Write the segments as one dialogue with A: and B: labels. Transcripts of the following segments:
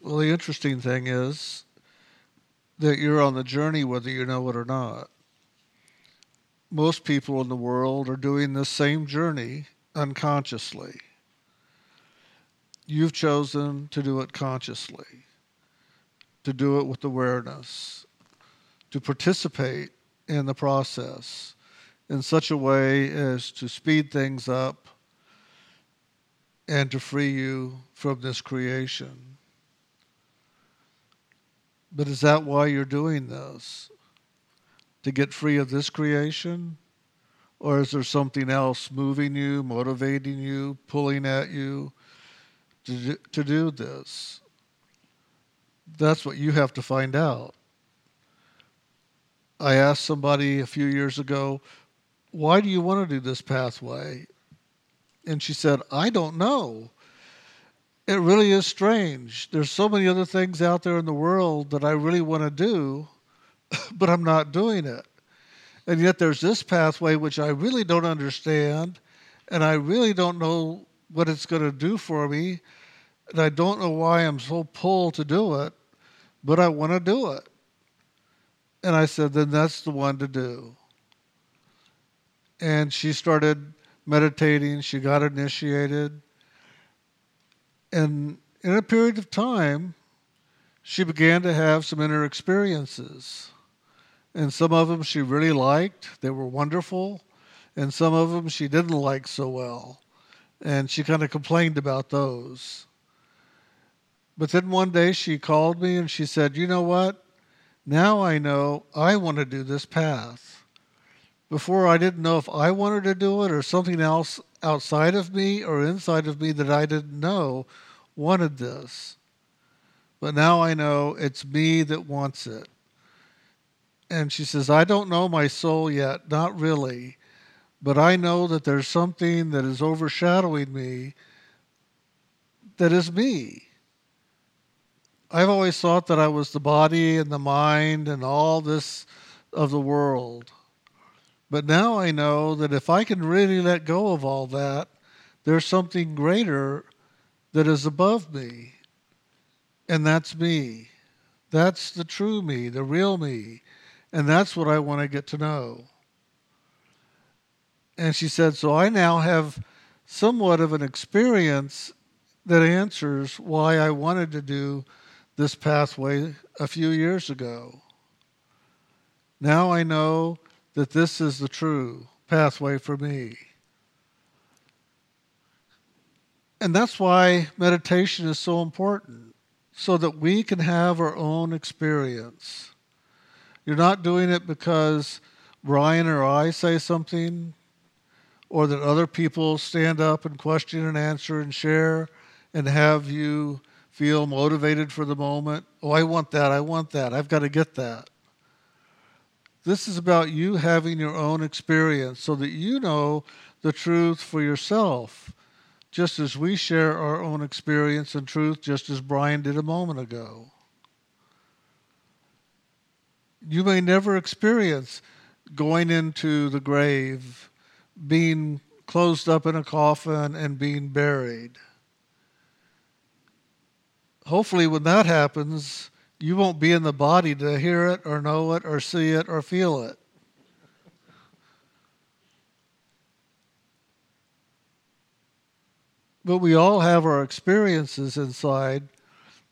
A: Well, the interesting thing is that you're on the journey whether you know it or not. Most people in the world are doing this same journey unconsciously. You've chosen to do it consciously, to do it with awareness, to participate in the process in such a way as to speed things up and to free you from this creation. But is that why you're doing this? To get free of this creation? Or is there something else moving you, motivating you, pulling at you to do, to do this? That's what you have to find out. I asked somebody a few years ago, why do you want to do this pathway? And she said, I don't know. It really is strange. There's so many other things out there in the world that I really want to do, but I'm not doing it. And yet there's this pathway which I really don't understand, and I really don't know what it's going to do for me, and I don't know why I'm so pulled to do it, but I want to do it. And I said, then that's the one to do. And she started meditating, she got initiated. And in a period of time, she began to have some inner experiences. And some of them she really liked, they were wonderful. And some of them she didn't like so well. And she kind of complained about those. But then one day she called me and she said, You know what? Now I know I want to do this path. Before I didn't know if I wanted to do it or something else outside of me or inside of me that I didn't know wanted this. But now I know it's me that wants it. And she says, I don't know my soul yet, not really, but I know that there's something that is overshadowing me that is me. I've always thought that I was the body and the mind and all this of the world. But now I know that if I can really let go of all that, there's something greater that is above me. And that's me. That's the true me, the real me. And that's what I want to get to know. And she said, So I now have somewhat of an experience that answers why I wanted to do this pathway a few years ago. Now I know that this is the true pathway for me. And that's why meditation is so important, so that we can have our own experience. You're not doing it because Brian or I say something, or that other people stand up and question and answer and share and have you feel motivated for the moment. Oh, I want that. I want that. I've got to get that. This is about you having your own experience so that you know the truth for yourself, just as we share our own experience and truth, just as Brian did a moment ago. You may never experience going into the grave, being closed up in a coffin, and being buried hopefully, when that happens, you won't be in the body to hear it or know it or see it or feel it. But we all have our experiences inside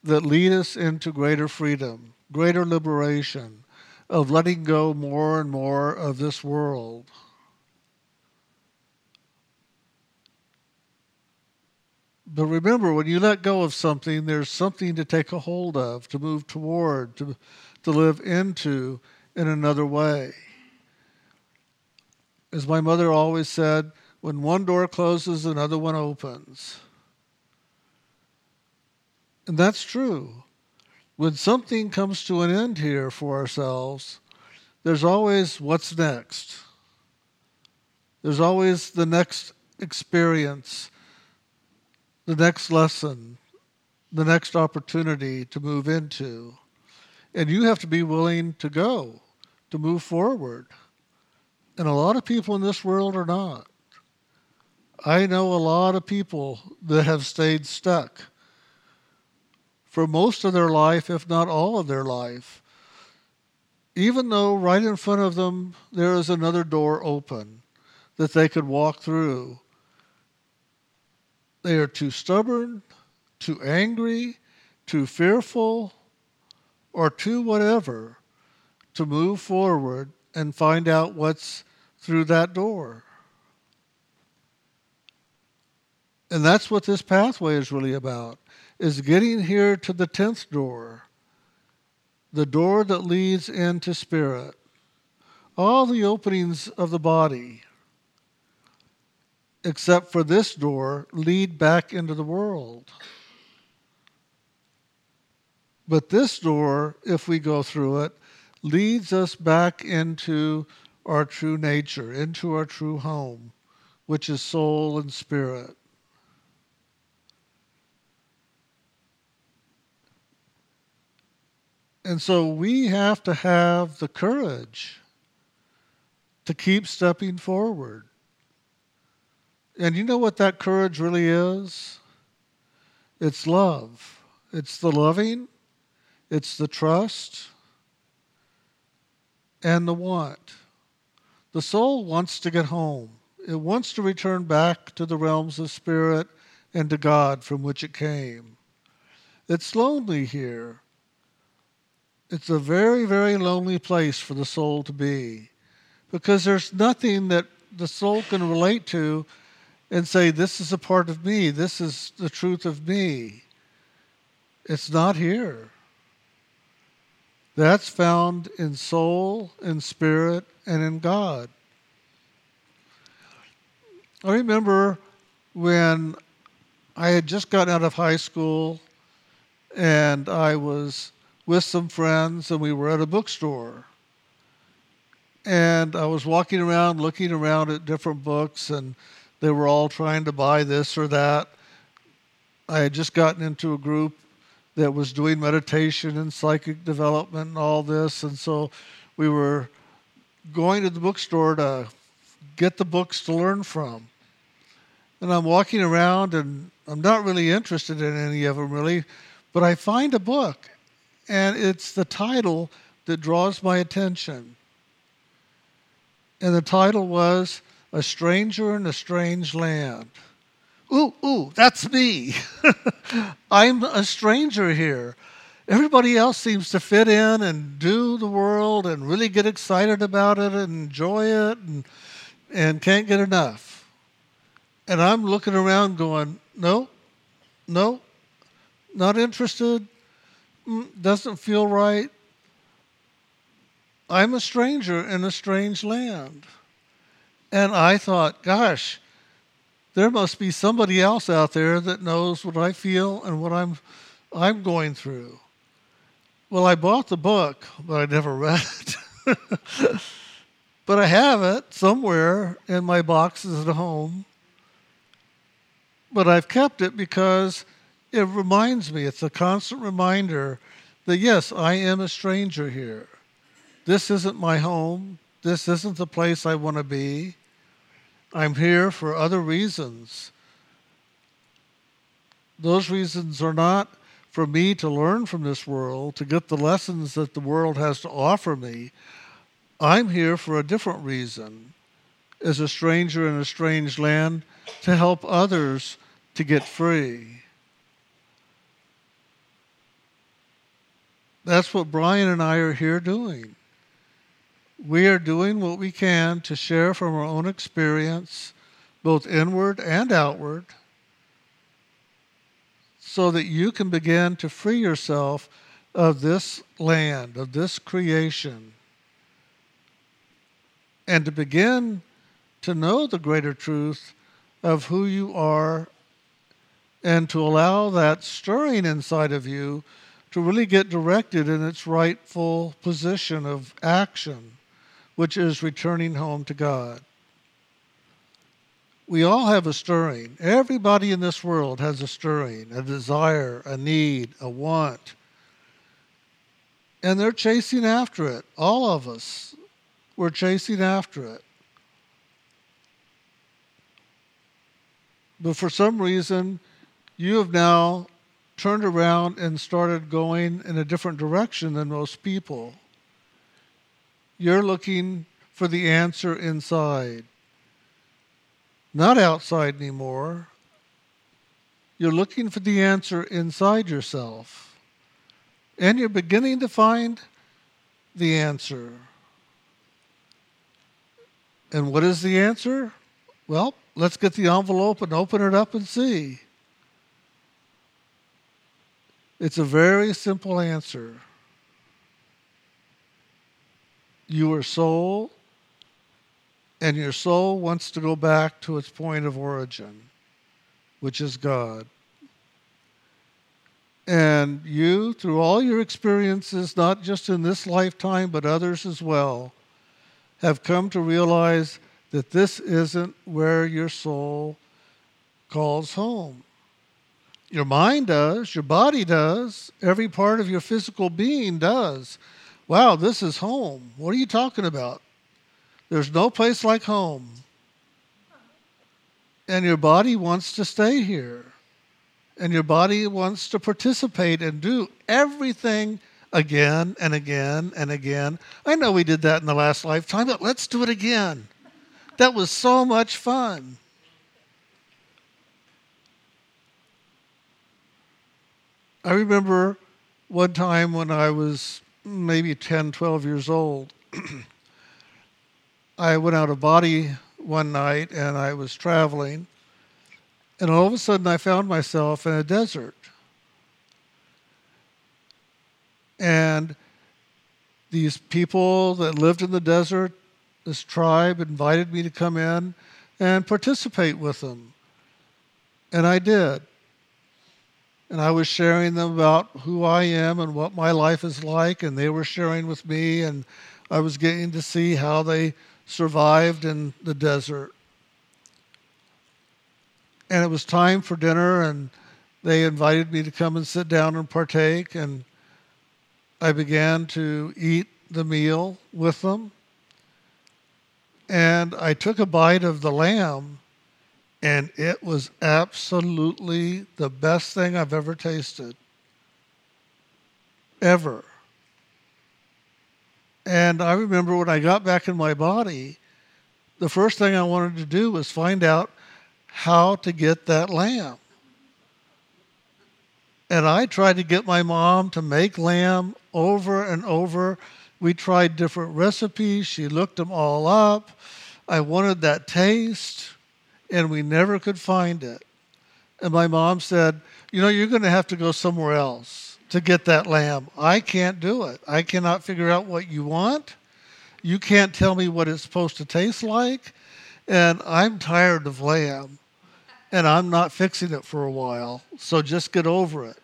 A: that lead us into greater freedom, greater liberation, of letting go more and more of this world. But remember, when you let go of something, there's something to take a hold of, to move toward, to, to live into in another way. As my mother always said, when one door closes, another one opens. And that's true. When something comes to an end here for ourselves, there's always what's next. There's always the next experience the next lesson, the next opportunity to move into. And you have to be willing to go, to move forward. And a lot of people in this world are not. I know a lot of people that have stayed stuck for most of their life, if not all of their life. Even though right in front of them there is another door open that they could walk through, they are too stubborn, too angry, too fearful, or too whatever to move forward and find out what's through that door. And that's what this pathway is really about, is getting here to the 10th door, the door that leads into spirit. All the openings of the body, except for this door, lead back into the world. But this door, if we go through it, leads us back into our true nature, into our true home, which is soul and spirit. And so we have to have the courage to keep stepping forward. And you know what that courage really is? It's love. It's the loving, it's the trust, and the want. The soul wants to get home. It wants to return back to the realms of spirit and to God from which it came. It's lonely here. It's a very, very lonely place for the soul to be because there's nothing that the soul can relate to and say, This is a part of me, this is the truth of me. It's not here. That's found in soul, in spirit, and in God. I remember when I had just gotten out of high school and I was with some friends and we were at a bookstore. And I was walking around looking around at different books and they were all trying to buy this or that. I had just gotten into a group that was doing meditation and psychic development and all this. And so we were going to the bookstore to get the books to learn from. And I'm walking around and I'm not really interested in any of them really, but I find a book and it's the title that draws my attention. And the title was A Stranger in a Strange Land ooh, ooh, that's me. I'm a stranger here. Everybody else seems to fit in and do the world and really get excited about it and enjoy it and, and can't get enough. And I'm looking around going, no, no, not interested, mm, doesn't feel right. I'm a stranger in a strange land. And I thought, gosh, there must be somebody else out there that knows what I feel and what I'm I'm going through. Well, I bought the book, but I never read it. but I have it somewhere in my boxes at home. But I've kept it because it reminds me, it's a constant reminder that yes, I am a stranger here. This isn't my home. This isn't the place I want to be. I'm here for other reasons. Those reasons are not for me to learn from this world, to get the lessons that the world has to offer me. I'm here for a different reason. As a stranger in a strange land, to help others to get free. That's what Brian and I are here doing we are doing what we can to share from our own experience, both inward and outward, so that you can begin to free yourself of this land, of this creation, and to begin to know the greater truth of who you are and to allow that stirring inside of you to really get directed in its rightful position of action which is returning home to God. We all have a stirring. Everybody in this world has a stirring, a desire, a need, a want. And they're chasing after it. All of us, we're chasing after it. But for some reason, you have now turned around and started going in a different direction than most people. You're looking for the answer inside, not outside anymore. You're looking for the answer inside yourself. And you're beginning to find the answer. And what is the answer? Well, let's get the envelope and open it up and see. It's a very simple answer. You are soul, and your soul wants to go back to its point of origin, which is God. And you, through all your experiences, not just in this lifetime, but others as well, have come to realize that this isn't where your soul calls home. Your mind does, your body does, every part of your physical being does. Wow, this is home. What are you talking about? There's no place like home. And your body wants to stay here. And your body wants to participate and do everything again and again and again. I know we did that in the last lifetime, but let's do it again. That was so much fun. I remember one time when I was maybe 10, 12 years old. I went out of body one night and I was traveling, and all of a sudden I found myself in a desert. And these people that lived in the desert, this tribe, invited me to come in and participate with them. And I did. And I was sharing them about who I am and what my life is like, and they were sharing with me, and I was getting to see how they survived in the desert. And it was time for dinner, and they invited me to come and sit down and partake. And I began to eat the meal with them. And I took a bite of the lamb, and it was absolutely the best thing I've ever tasted. Ever. And I remember when I got back in my body, the first thing I wanted to do was find out how to get that lamb. And I tried to get my mom to make lamb over and over. We tried different recipes. She looked them all up. I wanted that taste, and we never could find it. And my mom said, You know, you're going to have to go somewhere else to get that lamb. I can't do it. I cannot figure out what you want. You can't tell me what it's supposed to taste like. And I'm tired of lamb and I'm not fixing it for a while. So just get over it.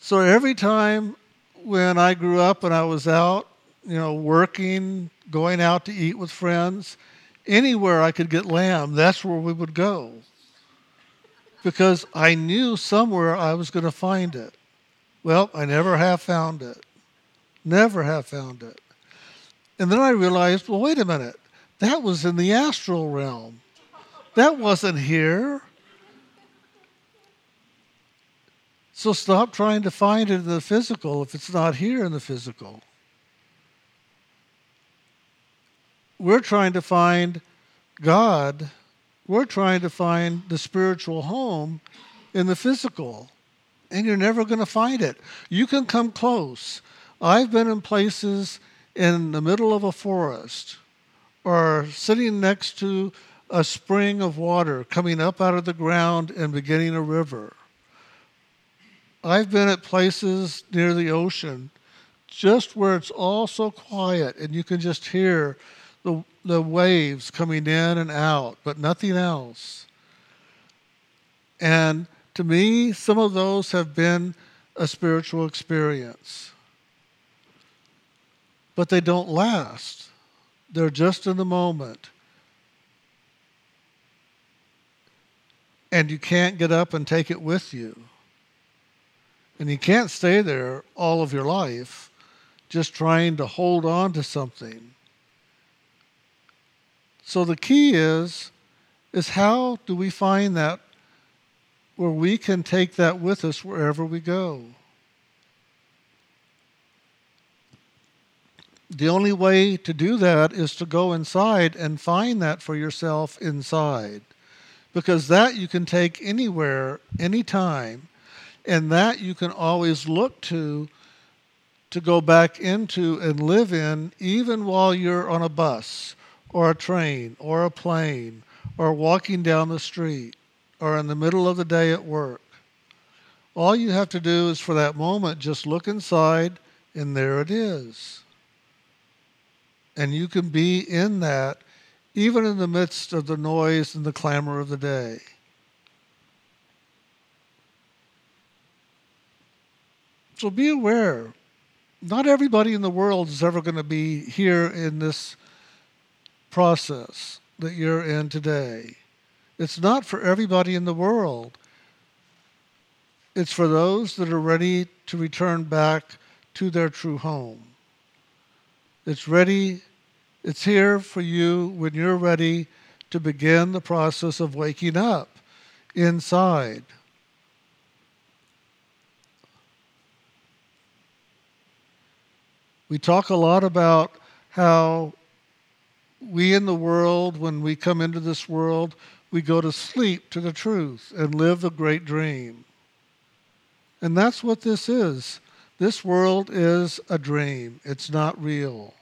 A: So every time when I grew up and I was out, you know, working, going out to eat with friends, anywhere I could get lamb, that's where we would go. Because I knew somewhere I was going to find it. Well, I never have found it. Never have found it. And then I realized, well, wait a minute. That was in the astral realm. That wasn't here. So stop trying to find it in the physical if it's not here in the physical. We're trying to find God, we're trying to find the spiritual home in the physical, and you're never going to find it. You can come close. I've been in places in the middle of a forest or sitting next to a spring of water coming up out of the ground and beginning a river. I've been at places near the ocean just where it's all so quiet and you can just hear the, the waves coming in and out, but nothing else. And to me, some of those have been a spiritual experience. But they don't last, they're just in the moment. and you can't get up and take it with you. And you can't stay there all of your life just trying to hold on to something. So the key is is how do we find that where we can take that with us wherever we go. The only way to do that is to go inside and find that for yourself inside. Because that you can take anywhere, anytime, and that you can always look to to go back into and live in even while you're on a bus or a train or a plane or walking down the street or in the middle of the day at work. All you have to do is for that moment just look inside and there it is. And you can be in that even in the midst of the noise and the clamor of the day. So be aware. Not everybody in the world is ever going to be here in this process that you're in today. It's not for everybody in the world. It's for those that are ready to return back to their true home. It's ready, it's here for you when you're ready to begin the process of waking up inside. We talk a lot about how we in the world, when we come into this world, we go to sleep to the truth and live the great dream. And that's what this is. This world is a dream, it's not real.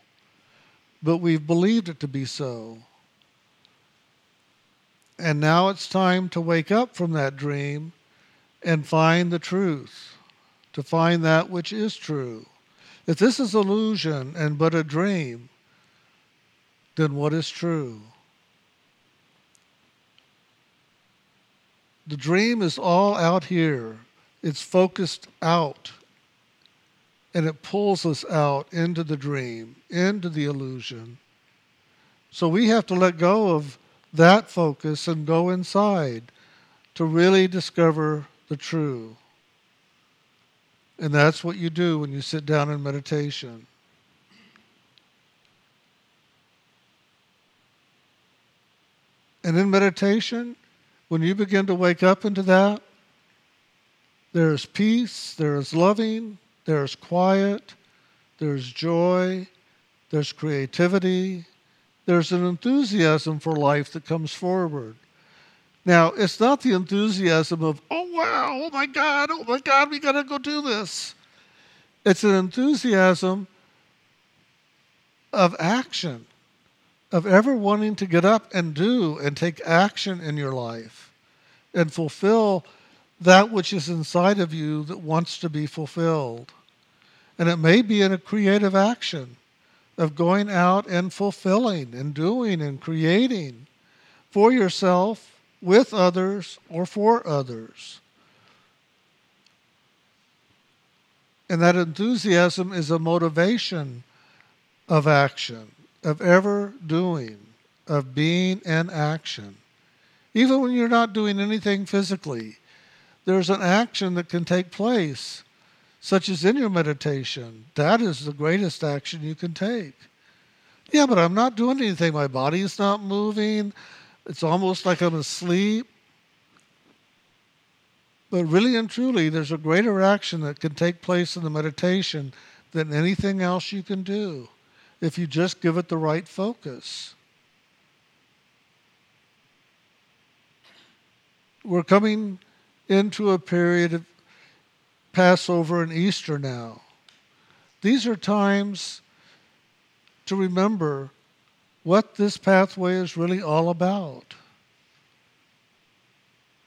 A: But we've believed it to be so. And now it's time to wake up from that dream and find the truth, to find that which is true. If this is illusion and but a dream, then what is true? The dream is all out here. It's focused out. And it pulls us out into the dream, into the illusion. So we have to let go of that focus and go inside to really discover the true. And that's what you do when you sit down in meditation. And in meditation, when you begin to wake up into that, there is peace, there is loving, there is quiet, there's joy, there's creativity, there's an enthusiasm for life that comes forward. Now, it's not the enthusiasm of, oh wow, oh my God, oh my God, we got to go do this. It's an enthusiasm of action of ever wanting to get up and do and take action in your life and fulfill that which is inside of you that wants to be fulfilled. And it may be in a creative action of going out and fulfilling and doing and creating for yourself, with others, or for others. And that enthusiasm is a motivation of action of ever doing, of being in action. Even when you're not doing anything physically, there's an action that can take place, such as in your meditation. That is the greatest action you can take. Yeah, but I'm not doing anything. My body's not moving. It's almost like I'm asleep. But really and truly, there's a greater action that can take place in the meditation than anything else you can do if you just give it the right focus. We're coming into a period of Passover and Easter now. These are times to remember what this pathway is really all about.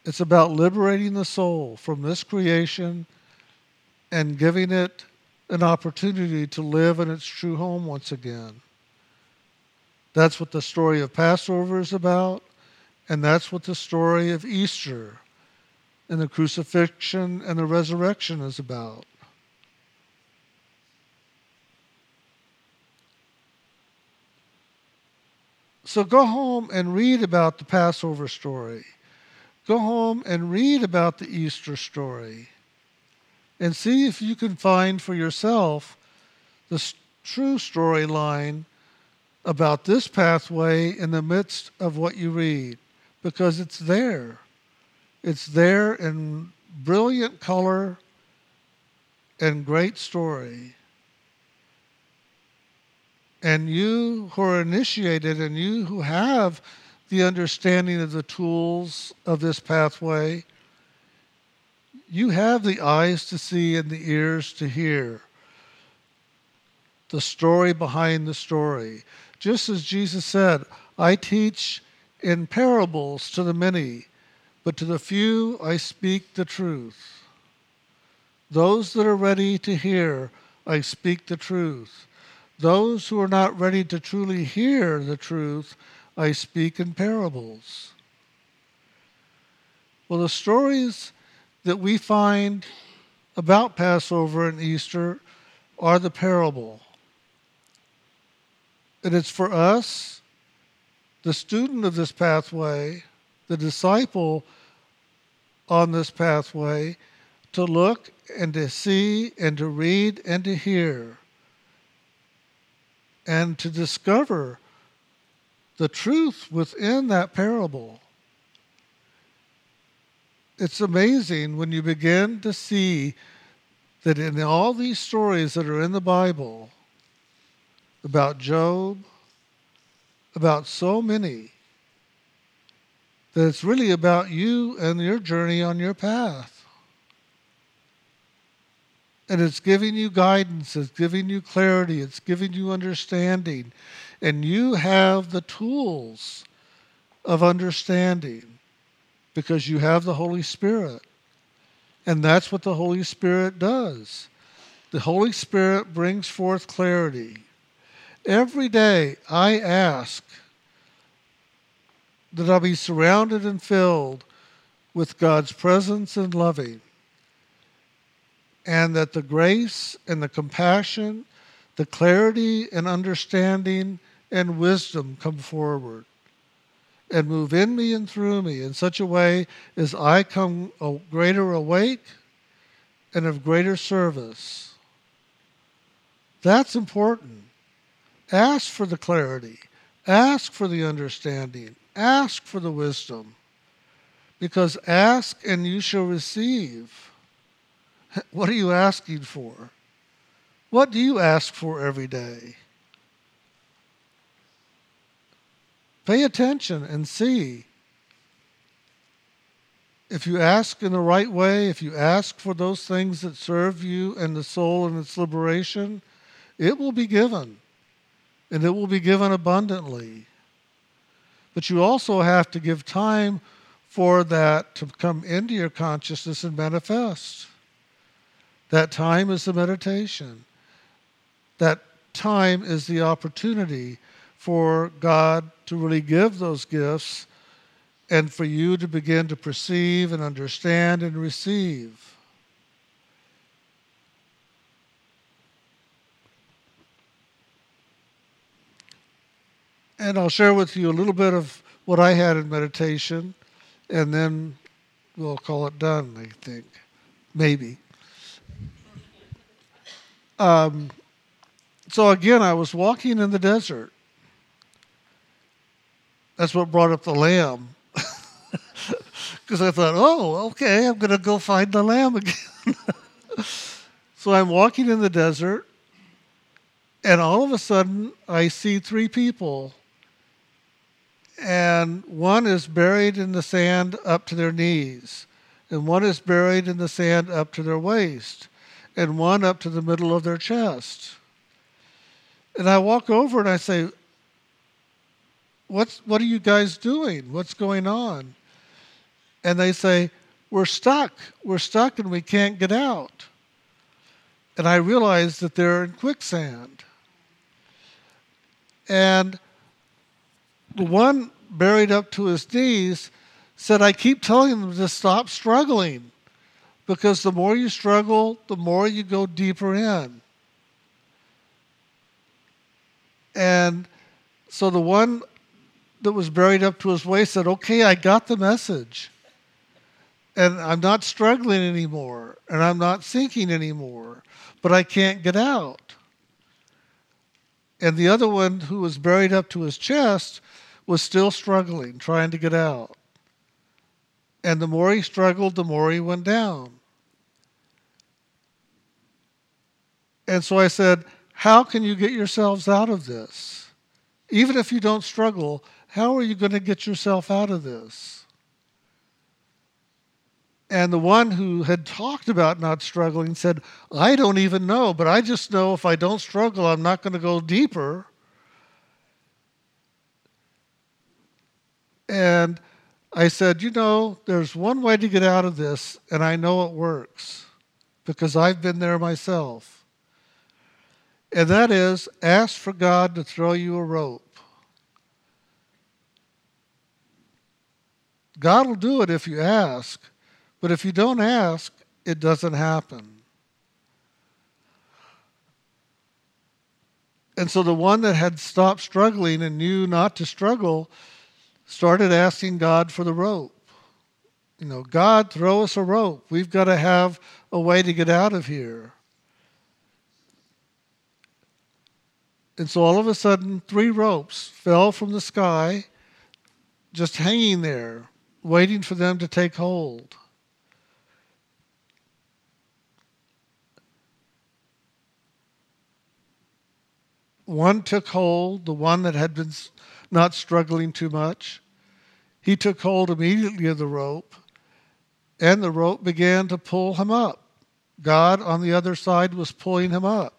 A: It's about liberating the soul from this creation and giving it an opportunity to live in its true home once again. That's what the story of Passover is about, and that's what the story of Easter and the crucifixion and the resurrection is about. So go home and read about the Passover story. Go home and read about the Easter story and see if you can find for yourself the true storyline about this pathway in the midst of what you read, because it's there. It's there in brilliant color and great story. And you who are initiated and you who have the understanding of the tools of this pathway, you have the eyes to see and the ears to hear the story behind the story. Just as Jesus said, I teach in parables to the many, but to the few I speak the truth. Those that are ready to hear, I speak the truth. Those who are not ready to truly hear the truth, I speak in parables. Well, the stories that we find about Passover and Easter are the parable. And it's for us, the student of this pathway, the disciple on this pathway, to look and to see and to read and to hear and to discover the truth within that parable. It's amazing when you begin to see that in all these stories that are in the Bible about Job, about so many, that it's really about you and your journey on your path. And it's giving you guidance, it's giving you clarity, it's giving you understanding. And you have the tools of understanding because you have the Holy Spirit. And that's what the Holy Spirit does. The Holy Spirit brings forth clarity. Every day I ask that I be surrounded and filled with God's presence and loving and that the grace and the compassion, the clarity and understanding and wisdom come forward and move in me and through me in such a way as I come greater awake and of greater service. That's important. Ask for the clarity, ask for the understanding, ask for the wisdom. Because ask and you shall receive. What are you asking for? What do you ask for every day? Pay attention and see. If you ask in the right way, if you ask for those things that serve you and the soul and its liberation, it will be given. And it will be given abundantly. But you also have to give time for that to come into your consciousness and manifest. That time is the meditation. That time is the opportunity for God to really give those gifts and for you to begin to perceive and understand and receive. And I'll share with you a little bit of what I had in meditation, and then we'll call it done, I think. Maybe. Um, so again, I was walking in the desert. That's what brought up the lamb. Because I thought, oh, okay, I'm going to go find the lamb again. so I'm walking in the desert, and all of a sudden, I see three people. And one is buried in the sand up to their knees, and one is buried in the sand up to their waist and one up to the middle of their chest. And I walk over and I say, What's, what are you guys doing? What's going on? And they say, We're stuck. We're stuck and we can't get out. And I realize that they're in quicksand. And the one buried up to his knees said, I keep telling them to stop struggling because the more you struggle, the more you go deeper in. And so the one that was buried up to his waist said, Okay, I got the message. And I'm not struggling anymore, and I'm not sinking anymore, but I can't get out. And the other one, who was buried up to his chest, was still struggling, trying to get out. And the more he struggled, the more he went down. And so I said, How can you get yourselves out of this? Even if you don't struggle, how are you going to get yourself out of this? And the one who had talked about not struggling said, I don't even know, but I just know if I don't struggle, I'm not going to go deeper. And I said, You know, there's one way to get out of this, and I know it works because I've been there myself. And that is ask for God to throw you a rope. God will do it if you ask. But if you don't ask, it doesn't happen. And so the one that had stopped struggling and knew not to struggle started asking God for the rope. You know, God, throw us a rope. We've got to have a way to get out of here. And so all of a sudden, three ropes fell from the sky, just hanging there, waiting for them to take hold. One took hold, the one that had been not struggling too much. He took hold immediately of the rope, and the rope began to pull him up. God on the other side was pulling him up.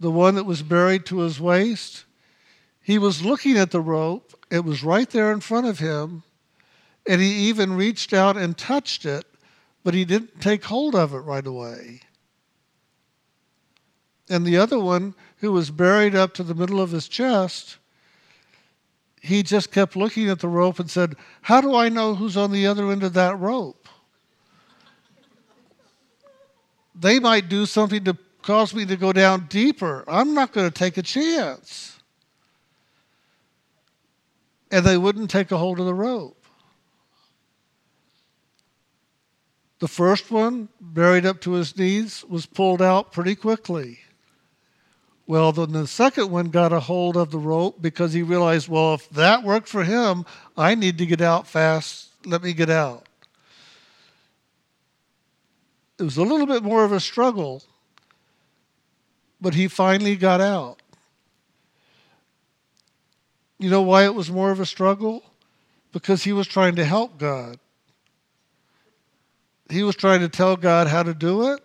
A: The one that was buried to his waist, he was looking at the rope. It was right there in front of him, and he even reached out and touched it, but he didn't take hold of it right away and the other one, who was buried up to the middle of his chest, he just kept looking at the rope and said, How do I know who's on the other end of that rope? They might do something to cause me to go down deeper. I'm not going to take a chance. And they wouldn't take a hold of the rope. The first one, buried up to his knees, was pulled out pretty quickly. Well, then the second one got a hold of the rope because he realized, well, if that worked for him, I need to get out fast. Let me get out. It was a little bit more of a struggle, but he finally got out. You know why it was more of a struggle? Because he was trying to help God. He was trying to tell God how to do it,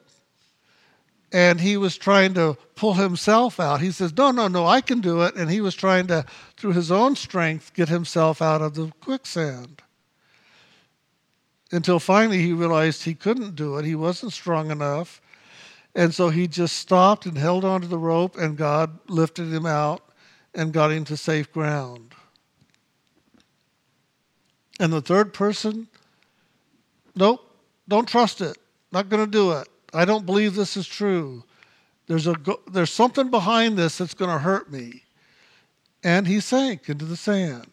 A: and he was trying to pull himself out. He says, No, no, no, I can do it. And he was trying to, through his own strength, get himself out of the quicksand. Until finally he realized he couldn't do it, he wasn't strong enough. And so he just stopped and held onto the rope, and God lifted him out and got into safe ground. And the third person, nope, don't trust it. Not going to do it. I don't believe this is true. There's, a, there's something behind this that's going to hurt me. And he sank into the sand.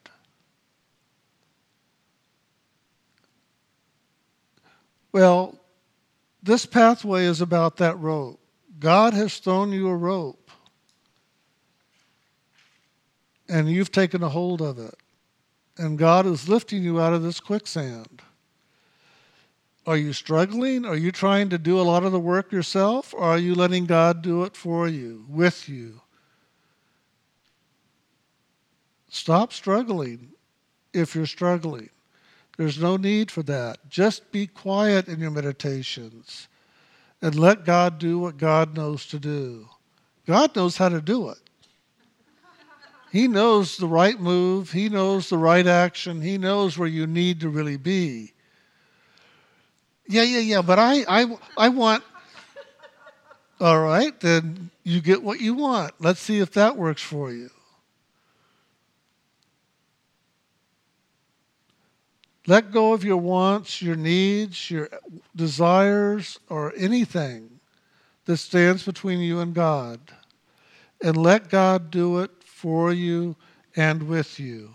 A: Well, this pathway is about that rope. God has thrown you a rope, and you've taken a hold of it. And God is lifting you out of this quicksand. Are you struggling? Are you trying to do a lot of the work yourself? Or are you letting God do it for you, with you? Stop struggling if you're struggling. There's no need for that. Just be quiet in your meditations and let God do what God knows to do. God knows how to do it. He knows the right move, He knows the right action, He knows where you need to really be. Yeah, yeah, yeah. But I, I, I want. All right, then you get what you want. Let's see if that works for you. Let go of your wants, your needs, your desires, or anything that stands between you and God. And let God do it for you and with you.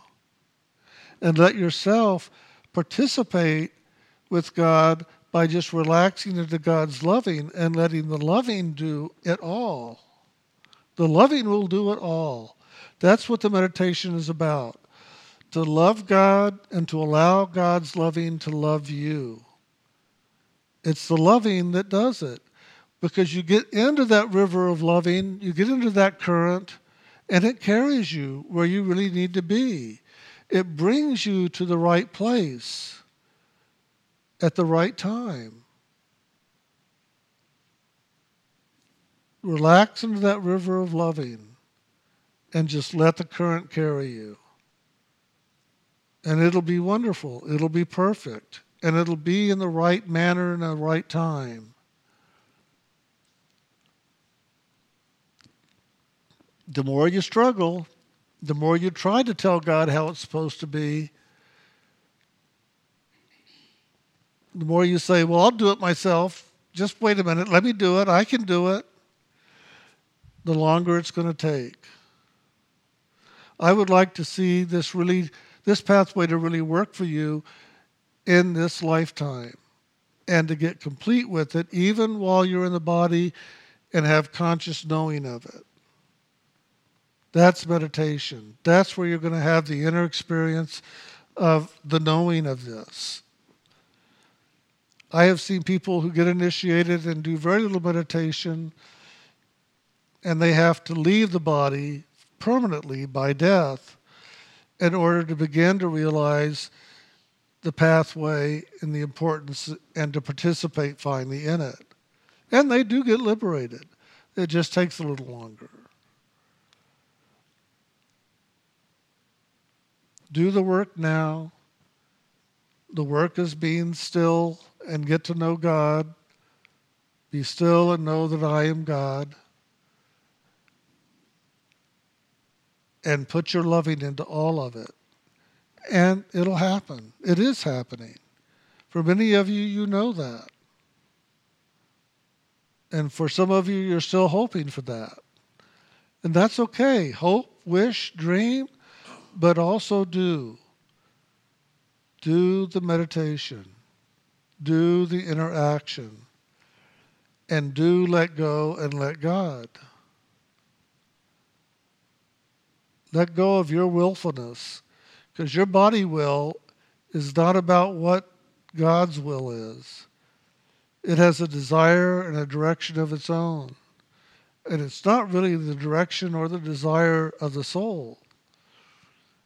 A: And let yourself participate with God by just relaxing into God's loving and letting the loving do it all. The loving will do it all. That's what the meditation is about. to love God and to allow God's loving to love you. It's the loving that does it because you get into that river of loving, you get into that current, and it carries you where you really need to be. It brings you to the right place at the right time. Relax into that river of loving and just let the current carry you. And it'll be wonderful. It'll be perfect. And it'll be in the right manner and the right time. The more you struggle, the more you try to tell God how it's supposed to be, the more you say, Well, I'll do it myself. Just wait a minute. Let me do it. I can do it. The longer it's going to take. I would like to see this really, this pathway to really work for you in this lifetime and to get complete with it, even while you're in the body and have conscious knowing of it. That's meditation. That's where you're going to have the inner experience of the knowing of this. I have seen people who get initiated and do very little meditation, and they have to leave the body permanently by death in order to begin to realize the pathway and the importance and to participate finally in it. And they do get liberated. It just takes a little longer. Do the work now. The work is being still and get to know God. Be still and know that I am God. And put your loving into all of it. And it'll happen. It is happening. For many of you, you know that. And for some of you, you're still hoping for that. And that's okay. Hope, wish, dream, but also do. Do the meditation do the interaction, and do let go and let God. Let go of your willfulness, because your body will is not about what God's will is. It has a desire and a direction of its own. And it's not really the direction or the desire of the soul.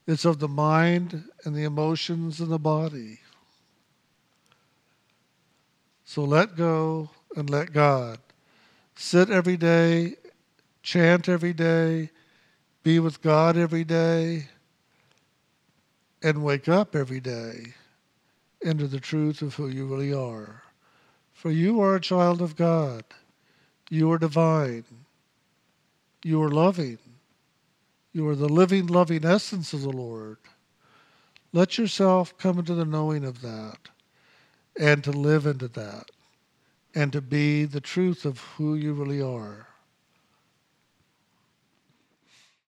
A: It's of the mind and the emotions and the body. So let go and let God. Sit every day, chant every day, be with God every day, and wake up every day into the truth of who you really are. For you are a child of God. You are divine. You are loving. You are the living, loving essence of the Lord. Let yourself come into the knowing of that and to live into that and to be the truth of who you really are.